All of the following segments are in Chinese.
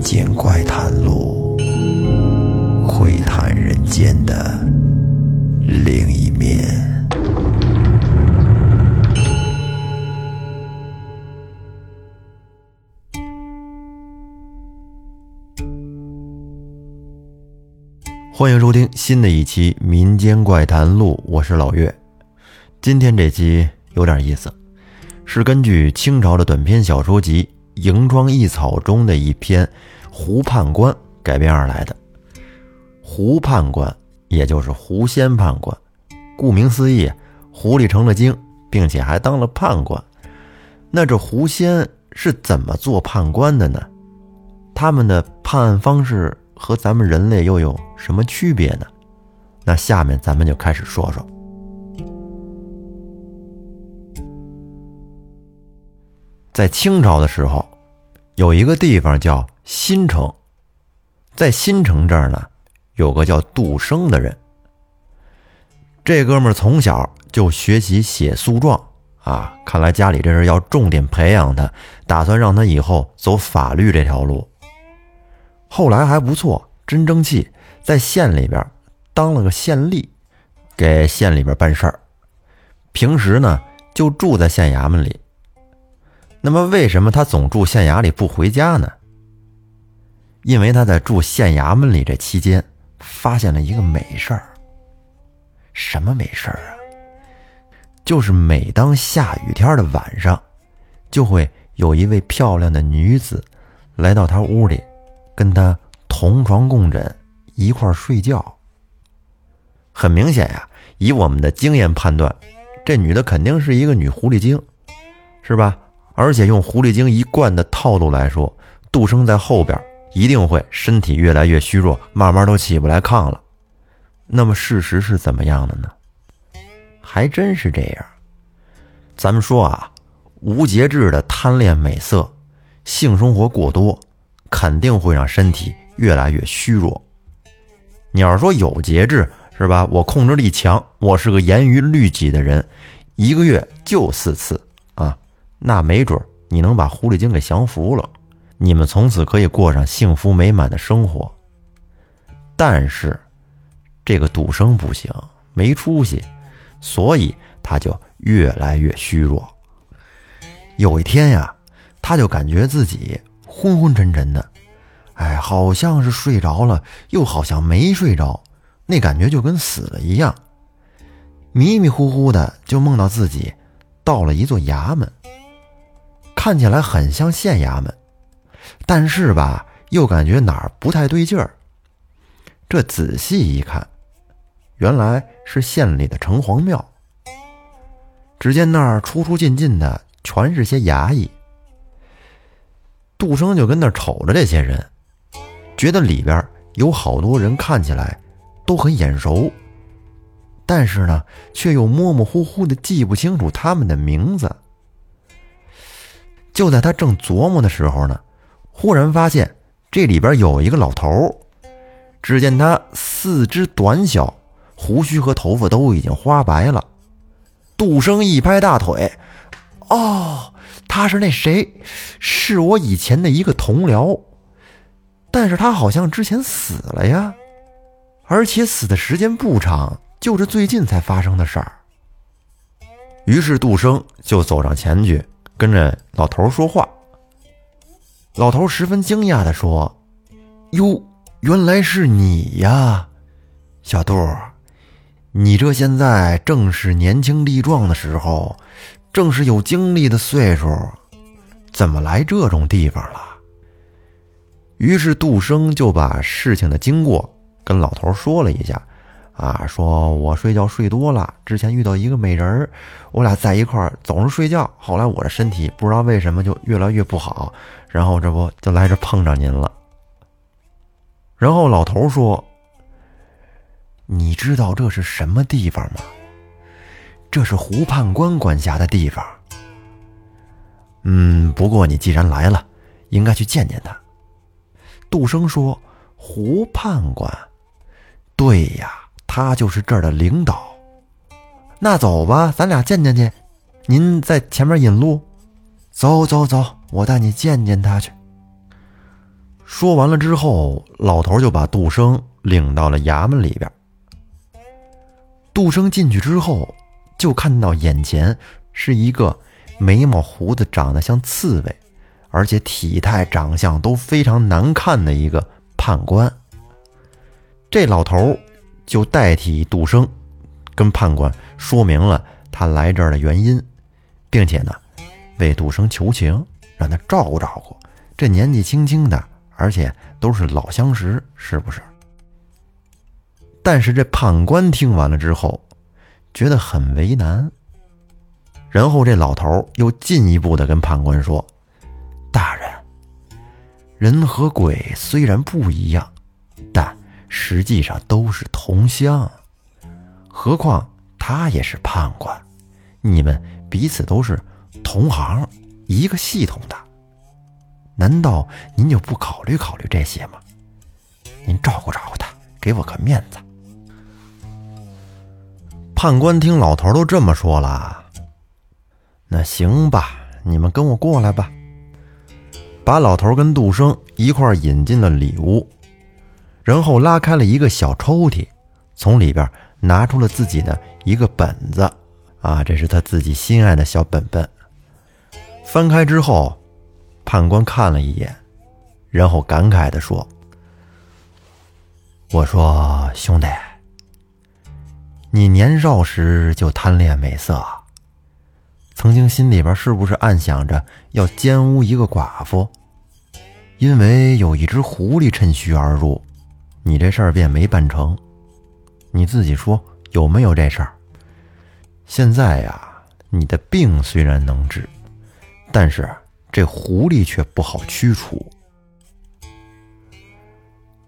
民间怪谈录，窥探人间的另一面。欢迎收听新的一期《民间怪谈录》，我是老岳。今天这期有点意思，是根据清朝的短篇小说集《营庄一草》中的一篇《狐判官》改编而来的。狐判官，也就是狐仙判官，顾名思义，狐狸成了精，并且还当了判官。那这狐仙是怎么做判官的呢？他们的判案方式和咱们人类又有什么区别呢？那下面咱们就开始说说。在清朝的时候，有一个地方叫新城，在新城这儿呢，有个叫杜生的人。这哥们儿从小就学习写诉状啊，看来家里这是要重点培养他，打算让他以后走法律这条路。后来还不错，真争气，在县里边当了个县吏，给县里边办事儿。平时呢，就住在县衙门里。那么，为什么他总住县衙里不回家呢？因为他在住县衙门里这期间，发现了一个美事儿。什么美事儿啊？就是每当下雨天的晚上，就会有一位漂亮的女子来到他屋里，跟他同床共枕，一块儿睡觉。很明显呀，以我们的经验判断，这女的肯定是一个女狐狸精，是吧？而且用狐狸精一贯的套路来说，杜生在后边一定会身体越来越虚弱，慢慢都起不来炕了。那么事实是怎么样的呢？还真是这样。咱们说啊，无节制的贪恋美色，性生活过多，肯定会让身体越来越虚弱。你要是说有节制，是吧？我控制力强，我是个严于律己的人，一个月就四次。那没准你能把狐狸精给降服了，你们从此可以过上幸福美满的生活。但是，这个赌生不行，没出息，所以他就越来越虚弱。有一天呀，他就感觉自己昏昏沉沉的，哎，好像是睡着了，又好像没睡着，那感觉就跟死了一样。迷迷糊糊的就梦到自己到了一座衙门。看起来很像县衙门，但是吧，又感觉哪儿不太对劲儿。这仔细一看，原来是县里的城隍庙。只见那儿出出进进的全是些衙役。杜生就跟那儿瞅着这些人，觉得里边有好多人看起来都很眼熟，但是呢，却又模模糊糊的记不清楚他们的名字。就在他正琢磨的时候呢，忽然发现这里边有一个老头只见他四肢短小，胡须和头发都已经花白了。杜生一拍大腿：“哦，他是那谁？是我以前的一个同僚，但是他好像之前死了呀，而且死的时间不长，就是最近才发生的事儿。”于是杜生就走上前去。跟着老头说话，老头十分惊讶的说：“哟，原来是你呀，小杜，你这现在正是年轻力壮的时候，正是有精力的岁数，怎么来这种地方了？”于是杜生就把事情的经过跟老头说了一下。啊，说我睡觉睡多了，之前遇到一个美人儿，我俩在一块儿总是睡觉，后来我的身体不知道为什么就越来越不好，然后这不就来这碰着您了。然后老头说：“你知道这是什么地方吗？这是胡判官管辖的地方。嗯，不过你既然来了，应该去见见他。”杜生说：“胡判官，对呀。”他就是这儿的领导，那走吧，咱俩见见去。您在前面引路，走走走，我带你见见他去。说完了之后，老头就把杜生领到了衙门里边。杜生进去之后，就看到眼前是一个眉毛胡子长得像刺猬，而且体态长相都非常难看的一个判官。这老头就代替杜生，跟判官说明了他来这儿的原因，并且呢，为杜生求情，让他照顾照顾。这年纪轻轻的，而且都是老相识，是不是？但是这判官听完了之后，觉得很为难。然后这老头又进一步的跟判官说：“大人，人和鬼虽然不一样，实际上都是同乡。何况他也是判官，你们彼此都是同行，一个系统的。难道您就不考虑考虑这些吗？您照顾照顾他，给我个面子。”判官听老头都这么说了，那行吧，你们跟我过来吧。把老头跟杜生一块引进了里屋，然后拉开了一个小抽屉，从里边拿出了自己的一个本子，啊，这是他自己心爱的小本本。翻开之后，判官看了一眼，然后感慨的说：“我说兄弟。”你年少时就贪恋美色，曾经心里边是不是暗想着要奸污一个寡妇？因为有一只狐狸趁虚而入，你这事儿便没办成。你自己说有没有这事儿？现在呀，你的病虽然能治，但是这狐狸却不好驱除。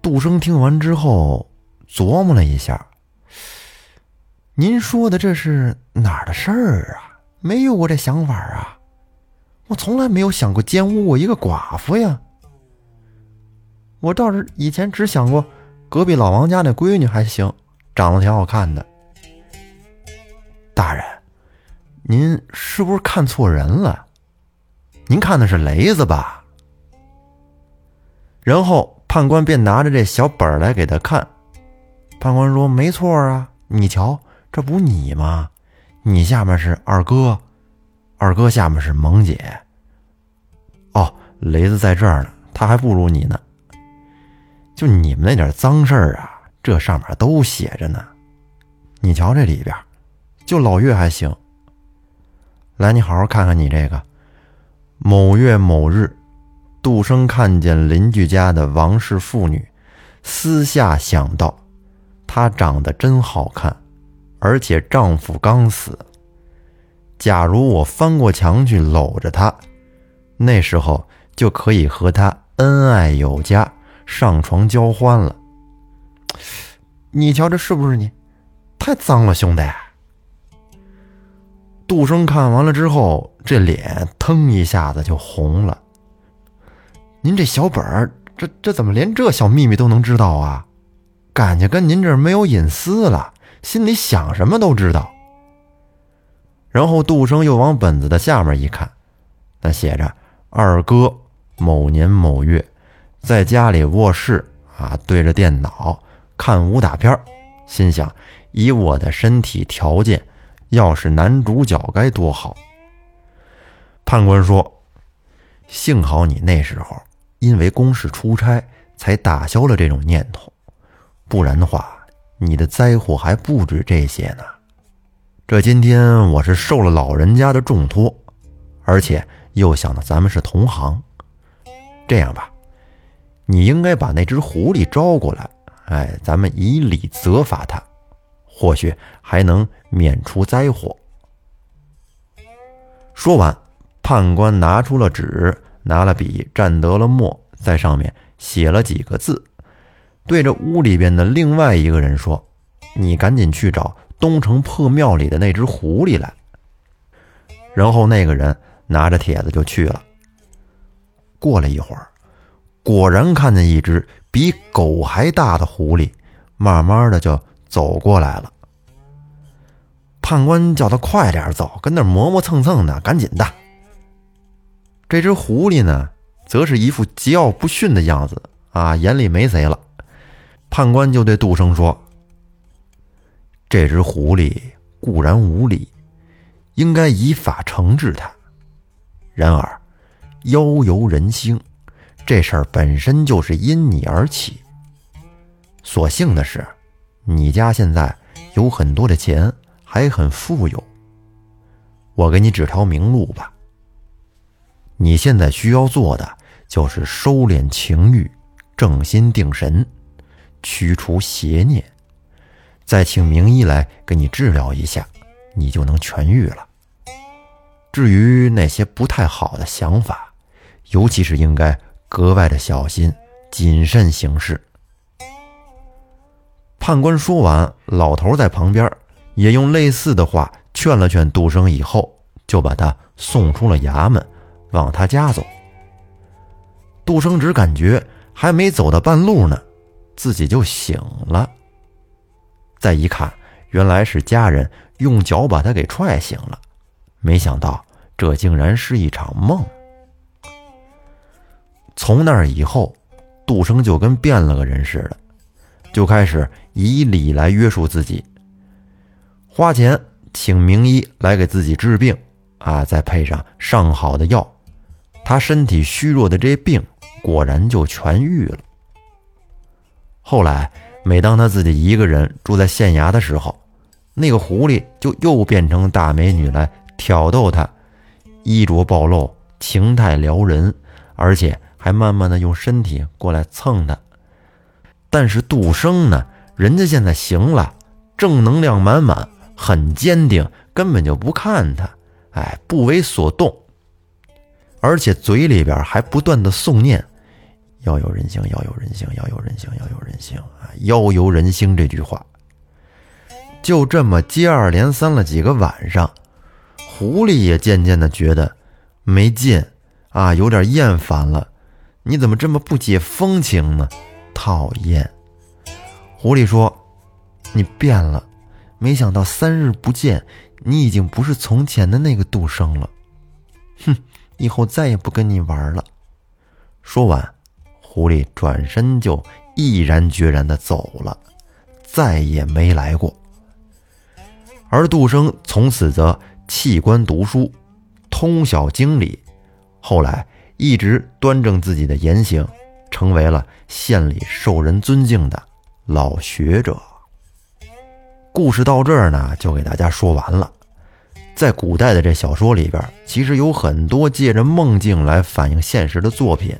杜生听完之后琢磨了一下。您说的这是哪儿的事儿啊？没有我这想法啊！我从来没有想过奸污我一个寡妇呀。我倒是以前只想过隔壁老王家那闺女还行，长得挺好看的。大人，您是不是看错人了？您看的是雷子吧？然后判官便拿着这小本来给他看。判官说：“没错啊，你瞧。”这不你吗？你下面是二哥，二哥下面是萌姐。哦，雷子在这儿呢，他还不如你呢。就你们那点脏事儿啊，这上面都写着呢。你瞧这里边，就老岳还行。来，你好好看看你这个。某月某日，杜生看见邻居家的王氏妇女，私下想到，她长得真好看。而且丈夫刚死。假如我翻过墙去搂着她，那时候就可以和她恩爱有加，上床交欢了。你瞧这是不是你？太脏了，兄弟！杜生看完了之后，这脸腾一下子就红了。您这小本儿，这这怎么连这小秘密都能知道啊？感情跟您这儿没有隐私了。心里想什么都知道。然后杜生又往本子的下面一看，那写着“二哥某年某月，在家里卧室啊，对着电脑看武打片心想以我的身体条件，要是男主角该多好。”判官说：“幸好你那时候因为公事出差，才打消了这种念头，不然的话。”你的灾祸还不止这些呢，这今天我是受了老人家的重托，而且又想到咱们是同行，这样吧，你应该把那只狐狸招过来，哎，咱们以礼责罚他，或许还能免除灾祸。说完，判官拿出了纸，拿了笔，蘸得了墨，在上面写了几个字。对着屋里边的另外一个人说：“你赶紧去找东城破庙里的那只狐狸来。”然后那个人拿着帖子就去了。过了一会儿，果然看见一只比狗还大的狐狸，慢慢的就走过来了。判官叫他快点走，跟那磨磨蹭蹭的，赶紧的。这只狐狸呢，则是一副桀骜不驯的样子，啊，眼里没谁了。判官就对杜生说：“这只狐狸固然无礼，应该以法惩治他。然而，妖游人心，这事儿本身就是因你而起。所幸的是，你家现在有很多的钱，还很富有。我给你指条明路吧。你现在需要做的就是收敛情欲，正心定神，驱除邪念，再请名医来给你治疗一下，你就能痊愈了。至于那些不太好的想法，尤其是应该格外的小心谨慎行事。判官说完，老头在旁边也用类似的话劝了劝杜生，以后就把他送出了衙门，往他家走。杜生只感觉还没走到半路呢，自己就醒了。再一看，原来是家人用脚把他给踹醒了，没想到这竟然是一场梦。从那以后，杜生就跟变了个人似的，就开始以礼来约束自己，花钱请名医来给自己治病，啊，再配上上好的药，他身体虚弱的这病果然就痊愈了。后来，每当他自己一个人住在县衙的时候，那个狐狸就又变成大美女来挑逗他，衣着暴露，情态撩人，而且。还慢慢的用身体过来蹭他，但是杜生呢，人家现在行了，正能量满满，很坚定，根本就不看他，哎，不为所动，而且嘴里边还不断的诵念“要有人性，要有人性，要有人性，要有人性啊，要有人性”这句话。就这么接二连三了几个晚上，狐狸也渐渐的觉得没劲啊，有点厌烦了。你怎么这么不解风情呢？讨厌！狐狸说：“你变了，没想到三日不见，你已经不是从前的那个杜生了。哼，以后再也不跟你玩了。”说完，狐狸转身就毅然决然地走了，再也没来过。而杜生从此则弃官读书，通晓经理，后来。一直端正自己的言行，成为了县里受人尊敬的老学者。故事到这儿呢，就给大家说完了。在古代的这小说里边，其实有很多借着梦境来反映现实的作品，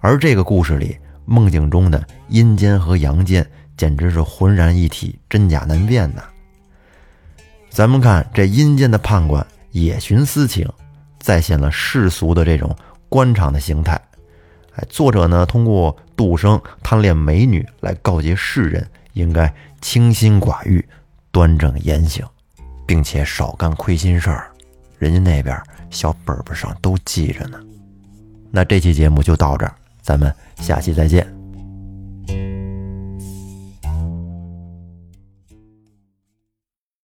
而这个故事里，梦境中的阴间和阳间简直是浑然一体，真假难辨呐。咱们看这阴间的判官也寻私情，再现了世俗的这种。官场的形态，哎，作者呢通过杜生贪恋美女来告诫世人应该清心寡欲、端正言行，并且少干亏心事儿。人家那边小本本上都记着呢。那这期节目就到这儿，咱们下期再见。